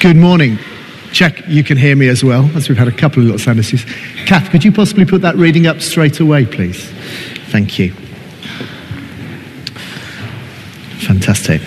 Good morning. Check you can hear me as well, as we've had a couple of little sound issues. Kath, could you possibly put that reading up straight away, please? Thank you. Fantastic.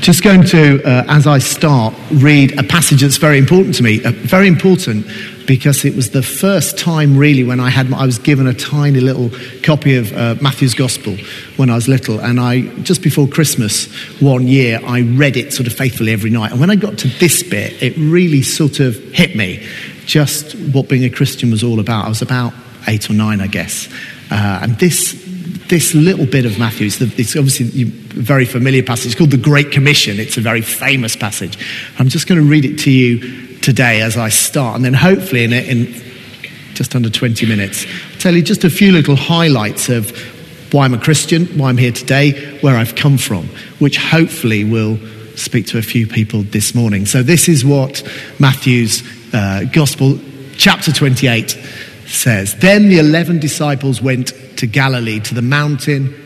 Just going to, uh, as I start, read a passage that's very important to me. Uh, very important because it was the first time, really, when I had I was given a tiny little copy of uh, Matthew's Gospel when I was little, and I just before Christmas one year I read it sort of faithfully every night. And when I got to this bit, it really sort of hit me just what being a Christian was all about. I was about eight or nine, I guess, uh, and this this little bit of Matthew, it's, the, it's obviously a very familiar passage. It's called the Great Commission. It's a very famous passage. I'm just going to read it to you today as I start, and then hopefully in, in just under 20 minutes, I'll tell you just a few little highlights of why I'm a Christian, why I'm here today, where I've come from, which hopefully will speak to a few people this morning. So, this is what Matthew's uh, Gospel, chapter 28, says. Then the 11 disciples went to Galilee, to the mountain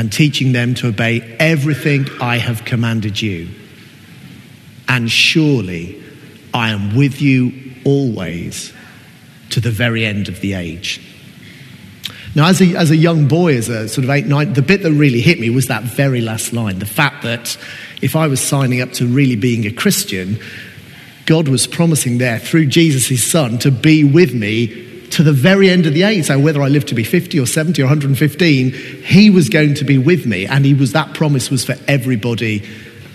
and teaching them to obey everything I have commanded you. And surely I am with you always to the very end of the age. Now, as a, as a young boy, as a sort of eight, nine, the bit that really hit me was that very last line the fact that if I was signing up to really being a Christian, God was promising there through Jesus, his son, to be with me to the very end of the age. So whether I live to be 50 or 70 or 115, he was going to be with me. And he was, that promise was for everybody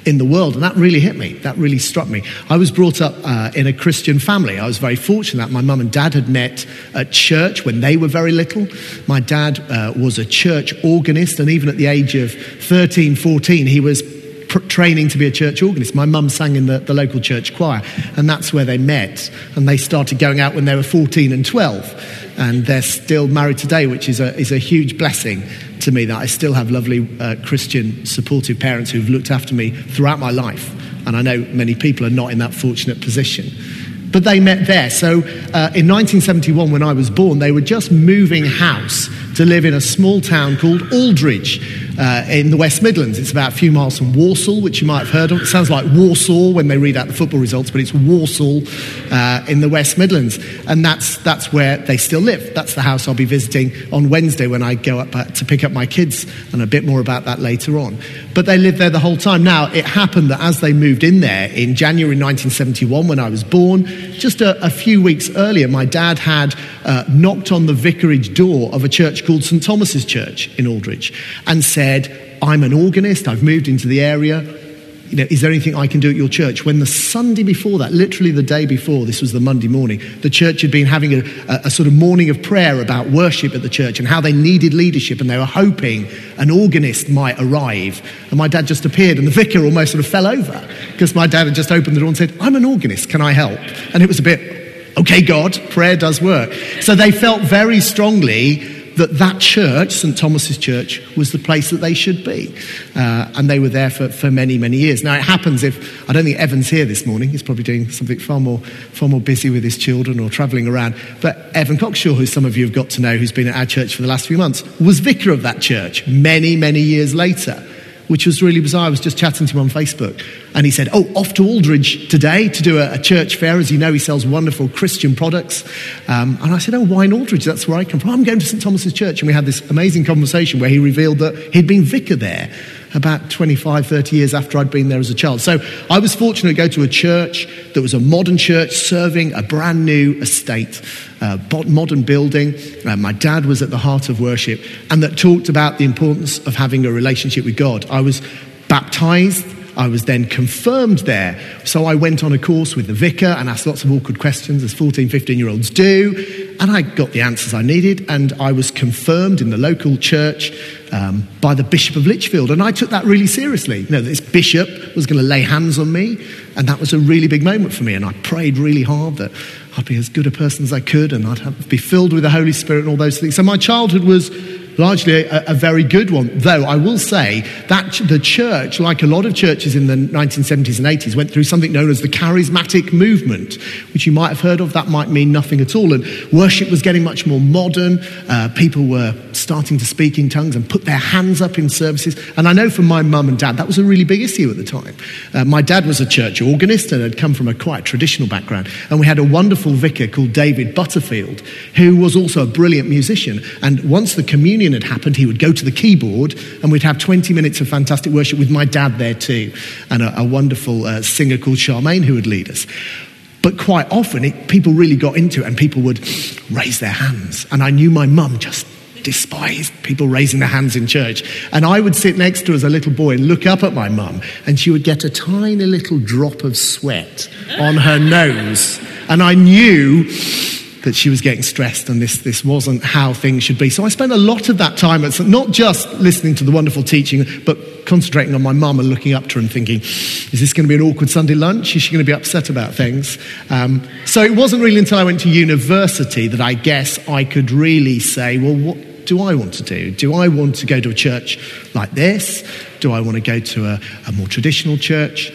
in the world. And that really hit me. That really struck me. I was brought up uh, in a Christian family. I was very fortunate that my mum and dad had met at church when they were very little. My dad uh, was a church organist, and even at the age of 13, 14, he was training to be a church organist. My mum sang in the, the local church choir, and that's where they met. And they started going out when they were 14 and 12. And they're still married today, which is a, is a huge blessing to me that I still have lovely uh, Christian supportive parents who've looked after me throughout my life. And I know many people are not in that fortunate position. But they met there. So uh, in 1971, when I was born, they were just moving house to live in a small town called Aldridge uh, in the West Midlands. It's about a few miles from Walsall, which you might have heard of. It sounds like Warsaw when they read out the football results, but it's Walsall uh, in the West Midlands. And that's, that's where they still live. That's the house I'll be visiting on Wednesday when I go up uh, to pick up my kids, and a bit more about that later on. But they lived there the whole time. Now, it happened that as they moved in there in January 1971, when I was born, just a, a few weeks earlier, my dad had uh, knocked on the vicarage door of a church called St. Thomas's Church in Aldridge and said, I'm an organist, I've moved into the area. You know, is there anything I can do at your church? When the Sunday before that, literally the day before, this was the Monday morning, the church had been having a, a, a sort of morning of prayer about worship at the church and how they needed leadership and they were hoping an organist might arrive. And my dad just appeared and the vicar almost sort of fell over because my dad had just opened the door and said, I'm an organist, can I help? And it was a bit, okay, God, prayer does work. So they felt very strongly that that church, St. Thomas's Church, was the place that they should be. Uh, and they were there for, for many, many years. Now, it happens if, I don't think Evan's here this morning, he's probably doing something far more, far more busy with his children or travelling around. But Evan Cockshaw, who some of you have got to know, who's been at our church for the last few months, was vicar of that church many, many years later which was really bizarre. I was just chatting to him on Facebook, and he said, Oh, off to Aldridge today to do a, a church fair. As you know, he sells wonderful Christian products. Um, and I said, Oh, why in Aldridge? That's where I come from. I'm going to St. Thomas's Church. And we had this amazing conversation where he revealed that he'd been vicar there about 25, 30 years after I'd been there as a child. So I was fortunate to go to a church that was a modern church serving a brand new estate, uh, modern building. Uh, my dad was at the heart of worship and that talked about the importance of having a relationship with God. I was baptized I was then confirmed there. So I went on a course with the vicar and asked lots of awkward questions, as 14, 15 year olds do. And I got the answers I needed. And I was confirmed in the local church um, by the Bishop of Lichfield. And I took that really seriously. You know, this bishop was going to lay hands on me. And that was a really big moment for me. And I prayed really hard that I'd be as good a person as I could and I'd have, be filled with the Holy Spirit and all those things. So my childhood was largely a, a, very good one. Though I will say that the church, like a lot of churches in the 1970s and 80s, went through something known as the charismatic movement, which you might have heard of. That might mean nothing at all. And worship was getting much more modern. Uh, people were starting to speak in tongues and put their hands up in services. And I know from my mum and dad, that was a really big issue at the time. Uh, my dad was a church organist and had come from a quite traditional background. And we had a wonderful vicar called David Butterfield, who was also a brilliant musician. And once the communion communion had happened, he would go to the keyboard and we'd have 20 minutes of fantastic worship with my dad there too, and a, a wonderful uh, singer called Charmaine who would lead us. But quite often, it, people really got into it and people would raise their hands. And I knew my mum just despised people raising their hands in church. And I would sit next to her as a little boy and look up at my mum, and she would get a tiny little drop of sweat on her nose. And I knew that she was getting stressed and this, this wasn't how things should be. So I spent a lot of that time, not just listening to the wonderful teaching, but concentrating on my mum and looking up to her and thinking, is this going to be an awkward Sunday lunch? Is she going to be upset about things? Um, so it wasn't really until I went to university that I guess I could really say, well, what do I want to do? Do I want to go to a church like this? Do I want to go to a, a more traditional church?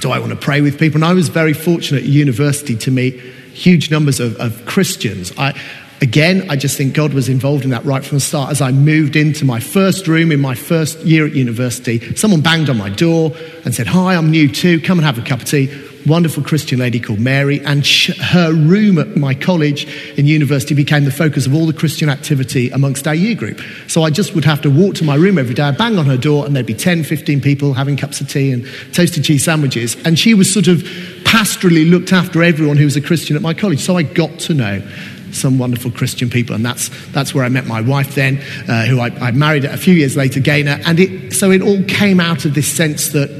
Do I want to pray with people? And I was very fortunate at university to meet huge numbers of, of Christians. I, again, I just think God was involved in that right from the start. As I moved into my first room in my first year at university, someone banged on my door and said, Hi, I'm new too, come and have a cup of tea. Wonderful Christian lady called Mary, and her room at my college in university became the focus of all the Christian activity amongst our year group. So I just would have to walk to my room every day, I'd bang on her door, and there'd be 10, 15 people having cups of tea and toasted cheese sandwiches. And she was sort of pastorally looked after everyone who was a Christian at my college. So I got to know some wonderful Christian people. And that's, that's where I met my wife then, uh, who I, I, married a few years later, Gaynor. And it, so it all came out of this sense that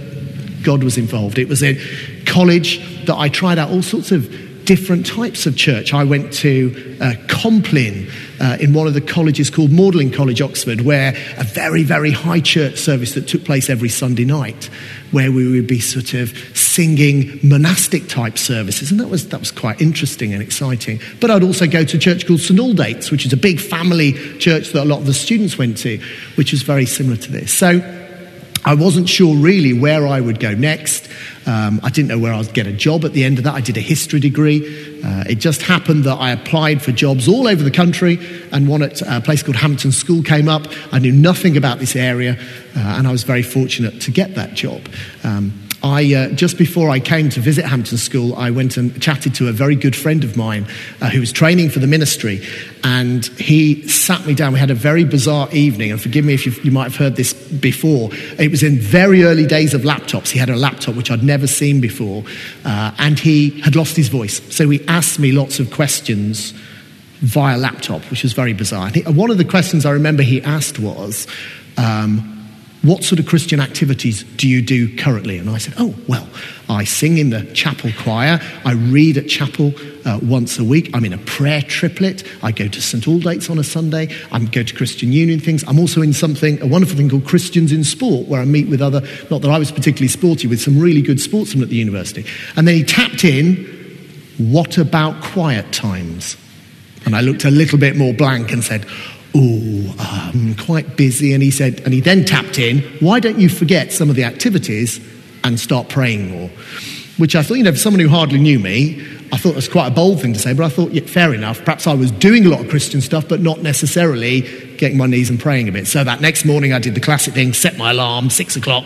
God was involved. It was in college that I tried out all sorts of different types of church. I went to uh, Compline uh, in one of the colleges called Magdalen College, Oxford, where a very, very high church service that took place every Sunday night, where we would be sort of singing monastic type services. And that was, that was quite interesting and exciting. But I'd also go to a church called St Aldate's, which is a big family church that a lot of the students went to, which was very similar to this. So I wasn't sure really where I would go next. Um, I didn't know where I would get a job at the end of that. I did a history degree. Uh, it just happened that I applied for jobs all over the country, and one at a place called Hampton School came up. I knew nothing about this area, uh, and I was very fortunate to get that job. Um, I, uh, just before I came to visit Hampton School, I went and chatted to a very good friend of mine uh, who was training for the ministry. And he sat me down. We had a very bizarre evening. And forgive me if you might have heard this before. It was in very early days of laptops. He had a laptop which I'd never seen before. Uh, and he had lost his voice. So he asked me lots of questions via laptop, which was very bizarre. one of the questions I remember he asked was, um, what sort of Christian activities do you do currently? And I said, Oh, well, I sing in the chapel choir. I read at chapel uh, once a week. I'm in a prayer triplet. I go to St. Aldate's on a Sunday. I go to Christian Union things. I'm also in something, a wonderful thing called Christians in Sport, where I meet with other, not that I was particularly sporty, with some really good sportsmen at the university. And then he tapped in, What about quiet times? And I looked a little bit more blank and said, oh, I'm um, quite busy. And he said, and he then tapped in, why don't you forget some of the activities and start praying more? Which I thought, you know, for someone who hardly knew me, I thought that's quite a bold thing to say, but I thought, yeah, fair enough. Perhaps I was doing a lot of Christian stuff, but not necessarily getting my knees and praying a bit. So that next morning, I did the classic thing, set my alarm, six o'clock,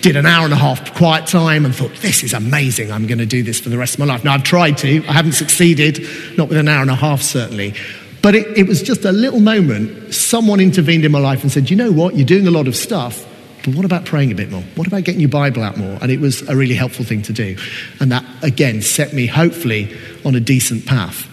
did an hour and a half quiet time, and thought, this is amazing. I'm going to do this for the rest of my life. Now, I've tried to, I haven't succeeded, not with an hour and a half, certainly. But it, it was just a little moment. Someone intervened in my life and said, You know what? You're doing a lot of stuff, but what about praying a bit more? What about getting your Bible out more? And it was a really helpful thing to do. And that, again, set me hopefully on a decent path.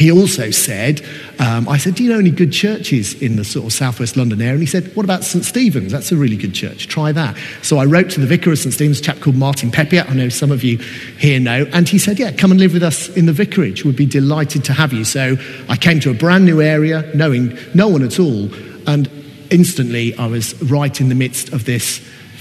He also said, um, I said, Do you know any good churches in the sort of southwest London area? And he said, What about St. Stephen's? That's a really good church. Try that. So I wrote to the vicar of St. Stephen's, a chap called Martin Pepiat. I know some of you here know. And he said, Yeah, come and live with us in the vicarage. We'd be delighted to have you. So I came to a brand new area, knowing no one at all. And instantly I was right in the midst of this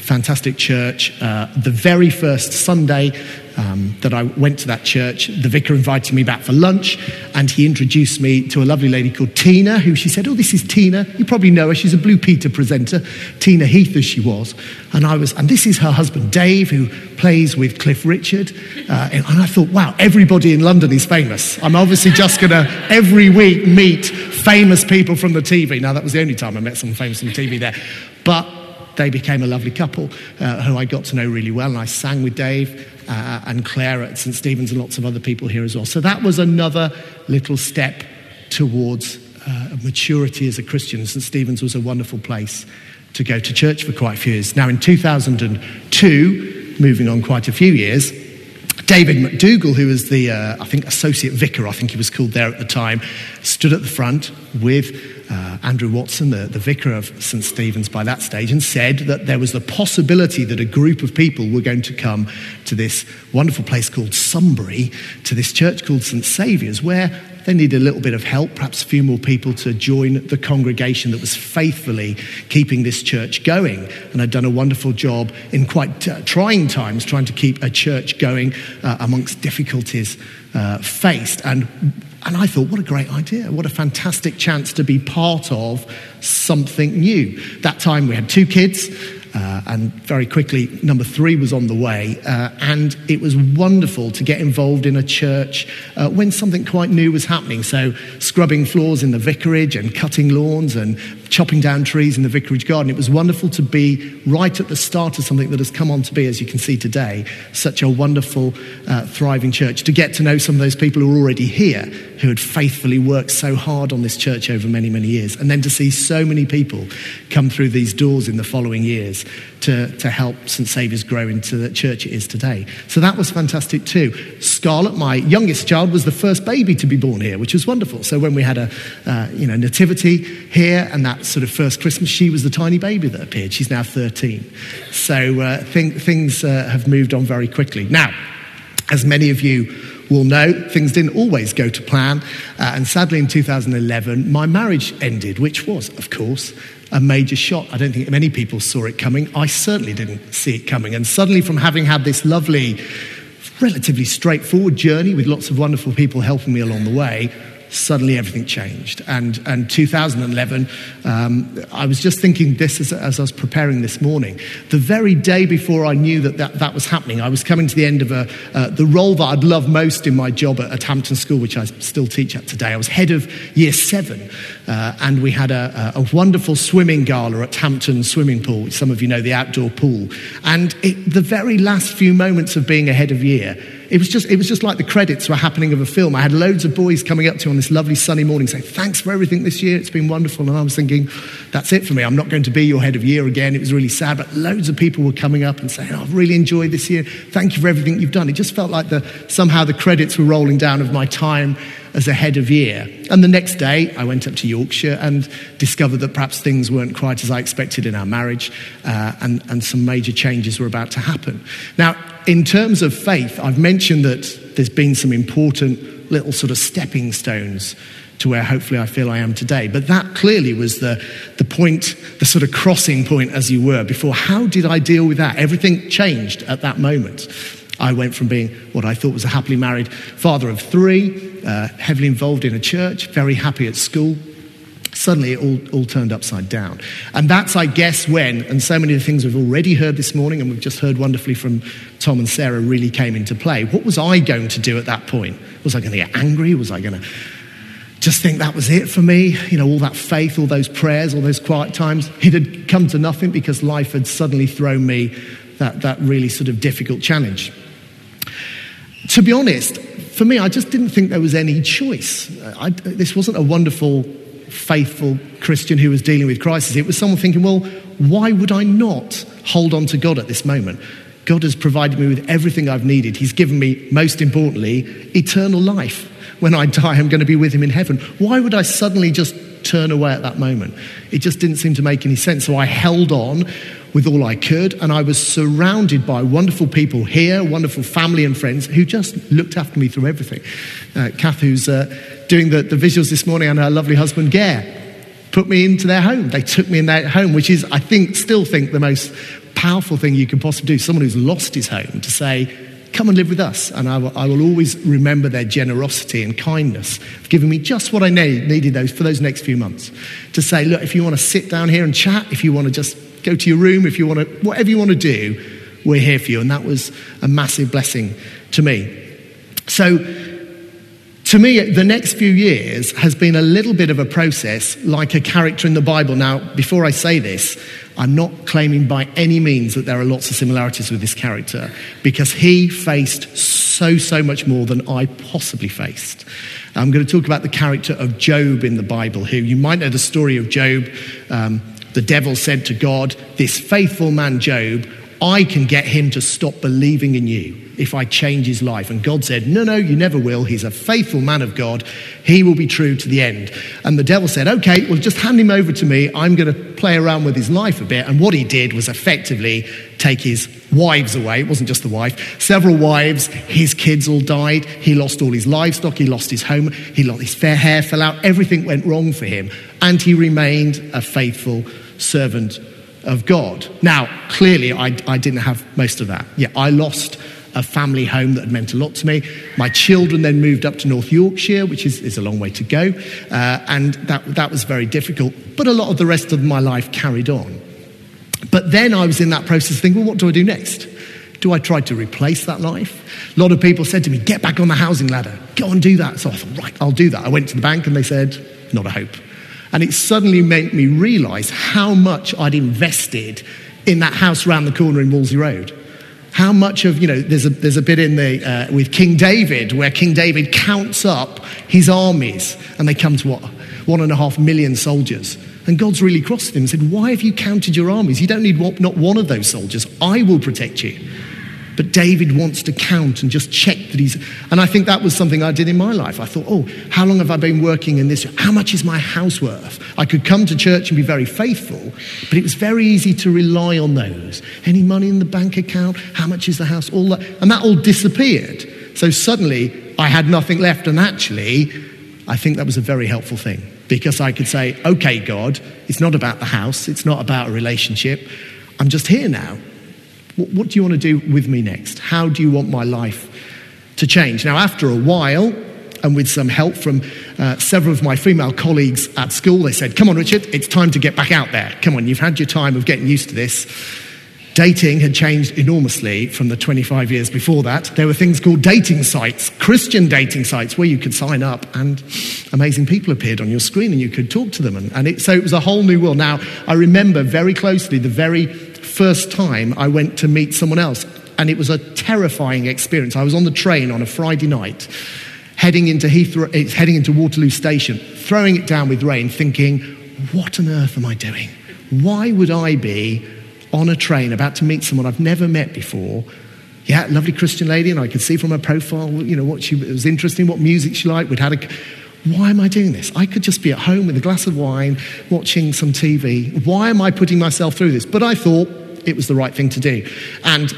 fantastic church. Uh, the very first Sunday um, that I went to that church, the vicar invited me back for lunch and he introduced me to a lovely lady called Tina, who she said, Oh, this is Tina. You probably know her. She's a Blue Peter presenter, Tina Heath, as she was. And I was, and this is her husband, Dave, who plays with Cliff Richard. Uh, and I thought, wow, everybody in London is famous. I'm obviously just going to every week meet famous people from the TV. Now, that was the only time I met someone famous from the TV there. But they became a lovely couple uh, who I got to know really well. And I sang with Dave uh, and Claire at St. Stephen's and lots of other people here as well. So that was another little step towards uh, maturity as a Christian. St. Stephen's was a wonderful place to go to church for quite a few years. Now, in 2002, moving on quite a few years, David McDougall, who was the, uh, I think, associate vicar, I think he was called there at the time, stood at the front with uh, Andrew Watson, the, the vicar of St. Stephen's by that stage, and said that there was the possibility that a group of people were going to come to this wonderful place called Sunbury, to this church called St. Saviour's, where they needed a little bit of help, perhaps a few more people to join the congregation that was faithfully keeping this church going and had done a wonderful job in quite uh, trying times trying to keep a church going uh, amongst difficulties uh, faced. And, and I thought, what a great idea. What a fantastic chance to be part of something new. That time we had two kids. Uh, and very quickly, number three was on the way. Uh, and it was wonderful to get involved in a church uh, when something quite new was happening. So, scrubbing floors in the vicarage and cutting lawns and chopping down trees in the vicarage garden. It was wonderful to be right at the start of something that has come on to be, as you can see today, such a wonderful, uh, thriving church. To get to know some of those people who are already here, who had faithfully worked so hard on this church over many, many years, and then to see so many people come through these doors in the following years to, to help St. Saviour's grow into the church it is today. So that was fantastic too. Scarlett, my youngest child, was the first baby to be born here, which was wonderful. So when we had a uh, you know, nativity here and that sort of first Christmas, she was the tiny baby that appeared. She's now 13. So uh, th- things uh, have moved on very quickly. Now, as many of you will know, things didn't always go to plan. Uh, and sadly, in 2011, my marriage ended, which was, of course, a major shock. I don't think many people saw it coming. I certainly didn't see it coming. And suddenly, from having had this lovely, relatively straightforward journey with lots of wonderful people helping me along the way, suddenly everything changed. And, and 2011, um, I was just thinking this as, as, I was preparing this morning. The very day before I knew that that, that was happening, I was coming to the end of a, uh, the role that I'd love most in my job at, at, Hampton School, which I still teach at today. I was head of year seven, uh, and we had a, a, wonderful swimming gala at Hampton Swimming Pool, which some of you know, the outdoor pool. And it, the very last few moments of being a head of year, it was just, it was just like the credits were happening of a film. I had loads of boys coming up to me on this lovely sunny morning saying, Thanks for everything this year. It's been wonderful. And I was thinking, That's it for me. I'm not going to be your head of year again. It was really sad. But loads of people were coming up and saying, oh, I've really enjoyed this year. Thank you for everything you've done. It just felt like the, somehow the credits were rolling down of my time as a head of year. And the next day, I went up to Yorkshire and discovered that perhaps things weren't quite as I expected in our marriage, uh, and, and some major changes were about to happen. Now, in terms of faith, I've mentioned that there's been some important little sort of stepping stones to where hopefully I feel I am today. But that clearly was the, the point, the sort of crossing point, as you were, before. How did I deal with that? Everything changed at that moment. I went from being what I thought was a happily married father of three, uh, heavily involved in a church, very happy at school. Suddenly, it all, all turned upside down. And that's, I guess, when, and so many of the things we've already heard this morning, and we've just heard wonderfully from Tom and Sarah, really came into play. What was I going to do at that point? Was I going to get angry? Was I going to just think that was it for me? You know, all that faith, all those prayers, all those quiet times, it had come to nothing because life had suddenly thrown me that, that really sort of difficult challenge to be honest, for me, I just didn't think there was any choice. I, this wasn't a wonderful, faithful Christian who was dealing with crisis. It was someone thinking, well, why would I not hold on to God at this moment? God has provided me with everything I've needed. He's given me, most importantly, eternal life. When I die, I'm going to be with Him in heaven. Why would I suddenly just turn away at that moment? It just didn't seem to make any sense. So I held on with all I could, and I was surrounded by wonderful people here, wonderful family and friends who just looked after me through everything. Uh, Kath, who's uh, doing the, the visuals this morning, and her lovely husband, Gare, put me into their home. They took me in their home, which is, I think, still think the most powerful thing you can possibly do. Someone who's lost his home to say, Come and live with us. And I will, I will always remember their generosity and kindness, giving me just what I need, needed those, for those next few months. To say, Look, if you want to sit down here and chat, if you want to just go to your room, if you want to, whatever you want to do, we're here for you. And that was a massive blessing to me. So, to me, the next few years has been a little bit of a process like a character in the Bible. Now, before I say this, I'm not claiming by any means that there are lots of similarities with this character because he faced so, so much more than I possibly faced. I'm going to talk about the character of Job in the Bible, who you might know the story of Job. Um, the devil said to God, This faithful man, Job, I can get him to stop believing in you if I change his life. And God said, No, no, you never will. He's a faithful man of God. He will be true to the end. And the devil said, Okay, well, just hand him over to me. I'm going to play around with his life a bit. And what he did was effectively take his wives away. It wasn't just the wife, several wives. His kids all died. He lost all his livestock. He lost his home. He lost his fair hair fell out. Everything went wrong for him. And he remained a faithful servant of God. Now, clearly, I, I didn't have most of that. Yeah, I lost a family home that had meant a lot to me. My children then moved up to North Yorkshire, which is, is a long way to go, uh, and that, that was very difficult. But a lot of the rest of my life carried on. But then I was in that process thinking, well, what do I do next? Do I try to replace that life? A lot of people said to me, get back on the housing ladder, go and do that. So I thought, right, I'll do that. I went to the bank and they said, not a hope. And it suddenly made me realize how much I'd invested in that house around the corner in Wolsey Road. How much of, you know, there's a, there's a bit in the, uh, with King David where King David counts up his armies and they come to what? One and a half million soldiers. And God's really crossed him and said, Why have you counted your armies? You don't need not one of those soldiers. I will protect you. But David wants to count and just check that he's. And I think that was something I did in my life. I thought, oh, how long have I been working in this? How much is my house worth? I could come to church and be very faithful, but it was very easy to rely on those. Any money in the bank account? How much is the house? All that. And that all disappeared. So suddenly I had nothing left. And actually, I think that was a very helpful thing because I could say, okay, God, it's not about the house, it's not about a relationship. I'm just here now. What, do you want to do with me next? How do you want my life to change? Now, after a while, and with some help from uh, several of my female colleagues at school, they said, Come on, Richard, it's time to get back out there. Come on, you've had your time of getting used to this. Dating had changed enormously from the 25 years before that. There were things called dating sites, Christian dating sites, where you could sign up and amazing people appeared on your screen and you could talk to them. And, and it, so it was a whole new world. Now, I remember very closely the very first time I went to meet someone else. And it was a terrifying experience. I was on the train on a Friday night, heading into Heathrow, eh, heading into Waterloo Station, throwing it down with rain, thinking, what on earth am I doing? Why would I be on a train about to meet someone I've never met before? Yeah, lovely Christian lady, and I could see from her profile, you know, what she was interesting, what music she liked. We'd had a why am I doing this? I could just be at home with a glass of wine, watching some TV. Why am I putting myself through this? But I thought it was the right thing to do. And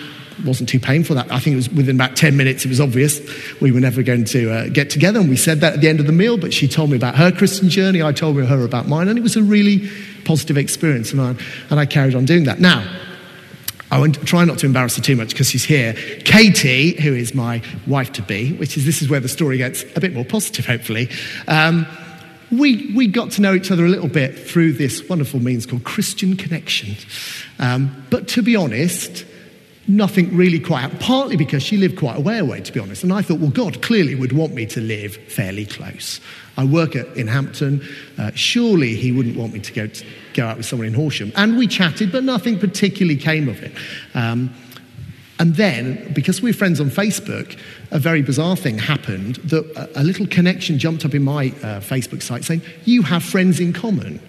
wasn't too painful. That I think it was within about 10 minutes, it was obvious we were never going to uh, get together. And we said that at the end of the meal, but she told me about her Christian journey. I told her about mine. And it was a really positive experience. And I, and I carried on doing that. Now, I won't try not to embarrass her too much because she's here. Katie, who is my wife to be, which is this is where the story gets a bit more positive, hopefully. Um, we, we got to know each other a little bit through this wonderful means called Christian Connection. Um, but to be honest, nothing really quite happened, partly because she lived quite a way away, to be honest. And I thought, well, God clearly would want me to live fairly close. I work at, in Hampton. Uh, surely he wouldn't want me to go, to go out with someone in Horsham. And we chatted, but nothing particularly came of it. Um, and then, because we're friends on Facebook, a very bizarre thing happened that a, little connection jumped up in my uh, Facebook site saying, You have friends in common.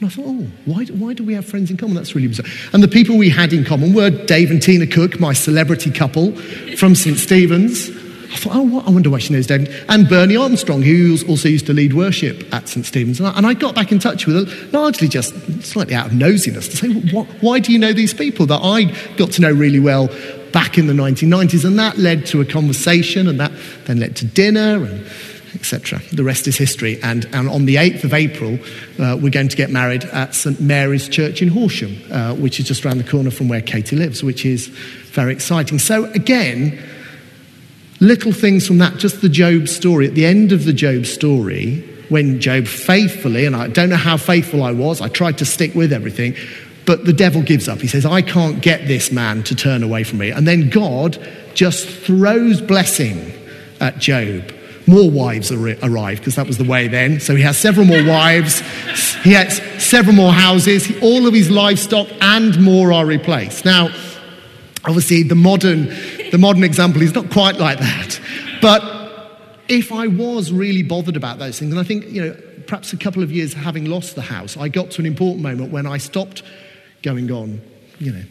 And I thought, oh, why, why do we have friends in common? That's really bizarre. And the people we had in common were Dave and Tina Cook, my celebrity couple from St. Stephen's. I thought, oh, what? I wonder why she knows David. And Bernie Armstrong, who also used to lead worship at St. Stephen's. And I, got back in touch with her, largely just slightly out of nosiness, to say, why do you know these people that I got to know really well back in the 1990s? And that led to a conversation, and that then led to dinner. And etc. The rest is history. And, and on the 8th of April, uh, we're going to get married at St Mary's Church in Horsham, uh, which is just around the corner from where Katie lives, which is very exciting. So, again, little things from that, just the Job story. At the end of the Job story, when Job faithfully, and I don't know how faithful I was, I tried to stick with everything, but the devil gives up. He says, I can't get this man to turn away from me. And then God just throws blessing at Job. More wives arrive because that was the way then. So he has several more wives. He has several more houses. All of his livestock and more are replaced. Now, obviously, the modern, the modern example is not quite like that. But if I was really bothered about those things, and I think, you know, perhaps a couple of years having lost the house, I got to an important moment when I stopped going on, you know,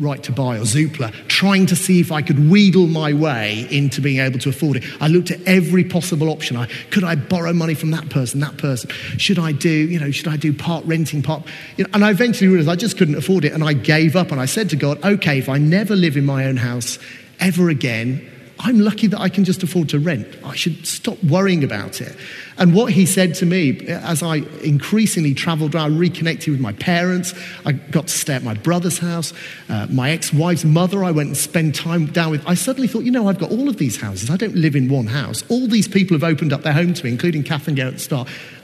right to buy or Zoopla, trying to see if I could wheedle my way into being able to afford it. I looked at every possible option. I, could I borrow money from that person, that person? Should I do, you know, should I do part renting, part, you know, and I eventually realized I just couldn't afford it and I gave up and I said to God, okay, if I never live in my own house ever again, I'm lucky that I can just afford to rent. I should stop worrying about it. And what he said to me as I increasingly traveled around, reconnected with my parents, I got to stay at my brother's house, uh, my ex wife's mother, I went and spent time down with. I suddenly thought, you know, I've got all of these houses. I don't live in one house. All these people have opened up their home to me, including and Gary at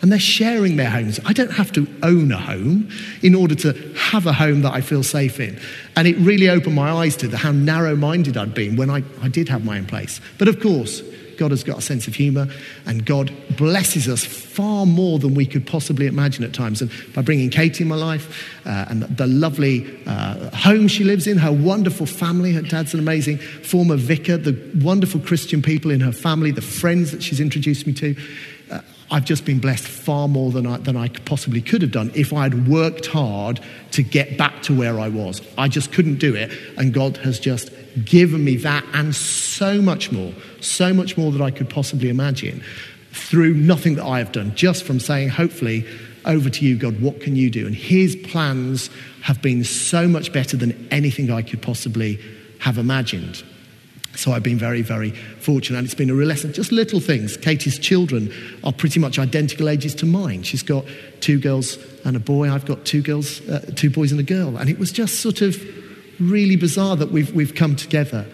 and they're sharing their homes. I don't have to own a home in order to have a home that I feel safe in. And it really opened my eyes to the, how narrow minded I'd been when I, I did have my own place. But of course, God has got a sense of humor, and God blesses us far more than we could possibly imagine at times. And by bringing Katie in my life uh, and the lovely uh, home she lives in, her wonderful family, her dad's an amazing former vicar, the wonderful Christian people in her family, the friends that she's introduced me to. Uh, I've just been blessed far more than I, than I possibly could have done if I had worked hard to get back to where I was. I just couldn't do it, and God has just given me that and so much more, so much more that I could possibly imagine through nothing that I have done, just from saying, hopefully, over to you, God, what can you do? And his plans have been so much better than anything I could possibly have imagined. So I've been very, very fortunate. And it's been a real lesson. Just little things. Katie's children are pretty much identical ages to mine. She's got two girls and a boy. I've got two girls, uh, two boys and a girl. And it was just sort of really bizarre that we've, we've come together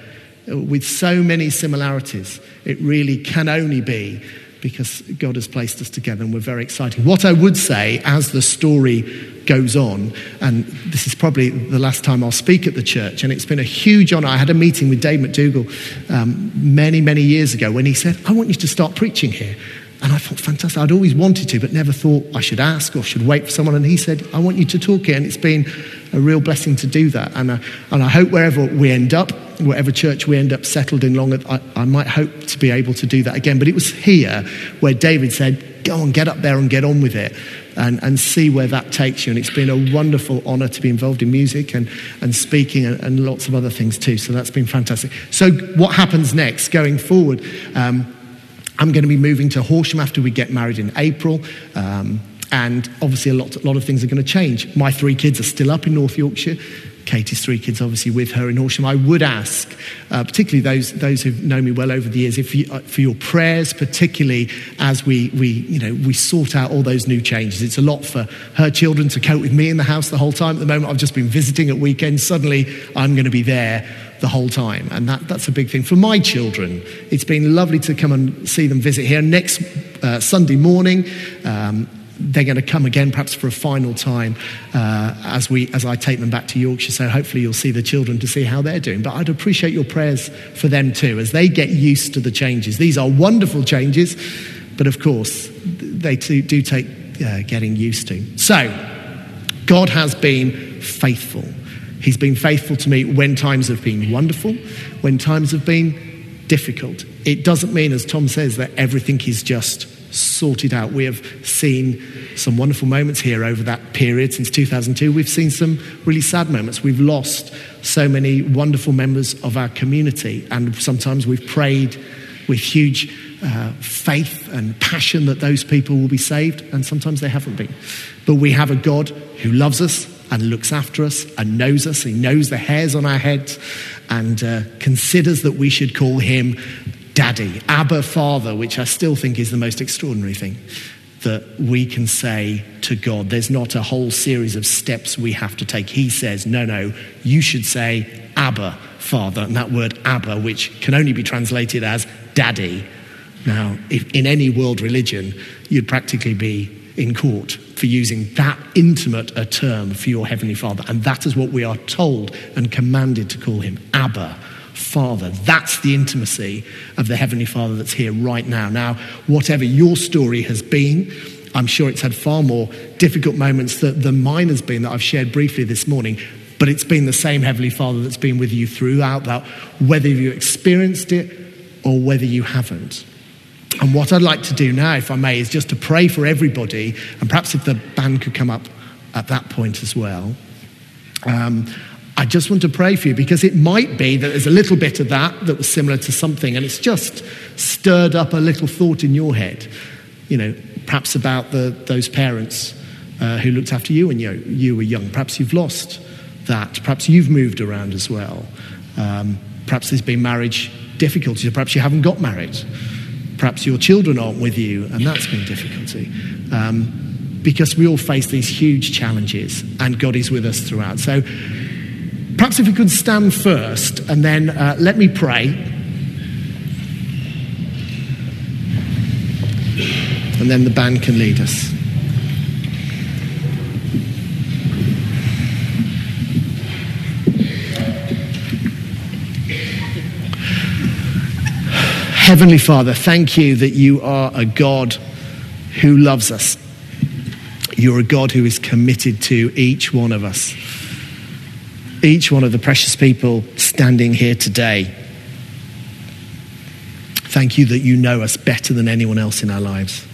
with so many similarities. It really can only be because God has placed us together and we're very excited. What I would say as the story goes on, and this is probably the last time I'll speak at the church, and it's been a huge honor. I had a meeting with Dave McDougall um, many, many years ago when he said, I want you to start preaching here. And I thought, fantastic. I'd always wanted to, but never thought I should ask or should wait for someone. And he said, I want you to talk here. And it's been a real blessing to do that. And, uh, and I hope wherever we end up, whatever church we end up settled in long, I, I might hope to be able to do that again. But it was here where David said, go on, get up there and get on with it and, and see where that takes you. And it's been a wonderful honor to be involved in music and, and speaking and, and lots of other things too. So that's been fantastic. So, what happens next going forward? Um, I'm going to be moving to Horsham after we get married in April. Um, and obviously, a lot, a lot of things are going to change. My three kids are still up in North Yorkshire. Katie's three kids, obviously, with her in Horsham. I would ask, uh, particularly those, those who've known me well over the years, if you, uh, for your prayers, particularly as we, we, you know, we sort out all those new changes. It's a lot for her children to cope with me in the house the whole time. At the moment, I've just been visiting at weekends. Suddenly, I'm going to be there the whole time. And that, that's a big thing. For my children, it's been lovely to come and see them visit here. Next uh, Sunday morning, um, they're going to come again, perhaps for a final time, uh, as, we, as I take them back to Yorkshire. So hopefully you'll see the children to see how they're doing. But I'd appreciate your prayers for them too, as they get used to the changes. These are wonderful changes, but of course, they too, do take uh, getting used to. So, God has been faithful. He's been faithful to me when times have been wonderful, when times have been difficult. It doesn't mean, as Tom says, that everything is just sorted out. We have seen some wonderful moments here over that period since 2002. We've seen some really sad moments. We've lost so many wonderful members of our community, and sometimes we've prayed with huge uh, faith and passion that those people will be saved, and sometimes they haven't been. But we have a God who loves us and looks after us and knows us. He knows the hairs on our heads and uh, considers that we should call him Daddy, Abba Father, which I still think is the most extraordinary thing that we can say to God. There's not a whole series of steps we have to take. He says, no, no, you should say Abba Father. And that word Abba, which can only be translated as Daddy. Now, if in any world religion, you'd practically be in court for using that intimate a term for your Heavenly Father. And that is what we are told and commanded to call him Abba, Father. That's the intimacy of the Heavenly Father that's here right now. Now, whatever your story has been, I'm sure it's had far more difficult moments than mine has been that I've shared briefly this morning. But it's been the same Heavenly Father that's been with you throughout that, whether you experienced it or whether you haven't. And what I'd like to do now, if I may, is just to pray for everybody, and perhaps if the band could come up at that point as well. Um, I just want to pray for you because it might be that there's a little bit of that that was similar to something, and it's just stirred up a little thought in your head, you know, perhaps about the, those parents uh, who looked after you when you, you were young. Perhaps you've lost that. Perhaps you've moved around as well. Um, perhaps there's been marriage difficulties, or perhaps you haven't got married. Perhaps your children aren't with you, and that's been difficulty. Um, because we all face these huge challenges, and God is with us throughout. So perhaps if we could stand first, and then uh, let me pray. And then the band can lead us. Heavenly Father, thank you that you are a God who loves us. You're a God who is committed to each one of us, each one of the precious people standing here today. Thank you that you know us better than anyone else in our lives.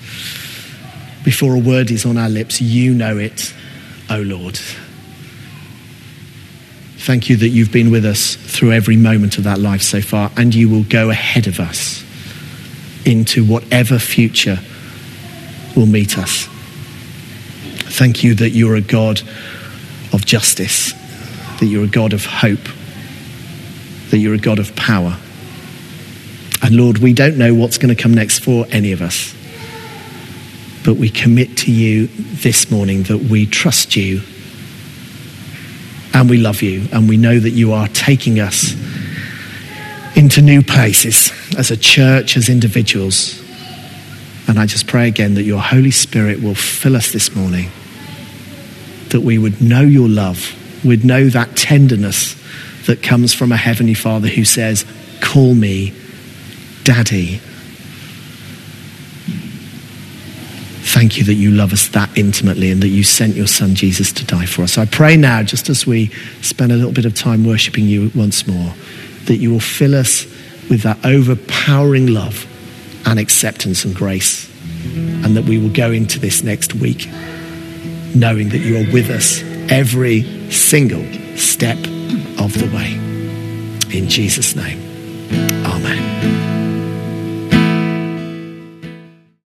Before a word is on our lips, you know it, O oh Lord. Thank you that you've been with us through every moment of that life so far, and you will go ahead of us into whatever future will meet us. Thank you that you're a God of justice, that you're a God of hope, that you're a God of power. And Lord, we don't know what's going to come next for any of us, but we commit to you this morning that we trust you and we love you and we know that you are taking us into new places as a church, as individuals. And I just pray again that your Holy Spirit will fill us this morning, that we would know your love, we'd know that tenderness that comes from a Heavenly Father who says, Call me Daddy. Thank you that you love us that intimately and that you sent your Son Jesus to die for us. I pray now, just as we spend a little bit of time worshiping you once more, that you will fill us with that overpowering love and acceptance and grace. And that we will go into this next week knowing that you are with us every single step of the way. In Jesus' name, Amen.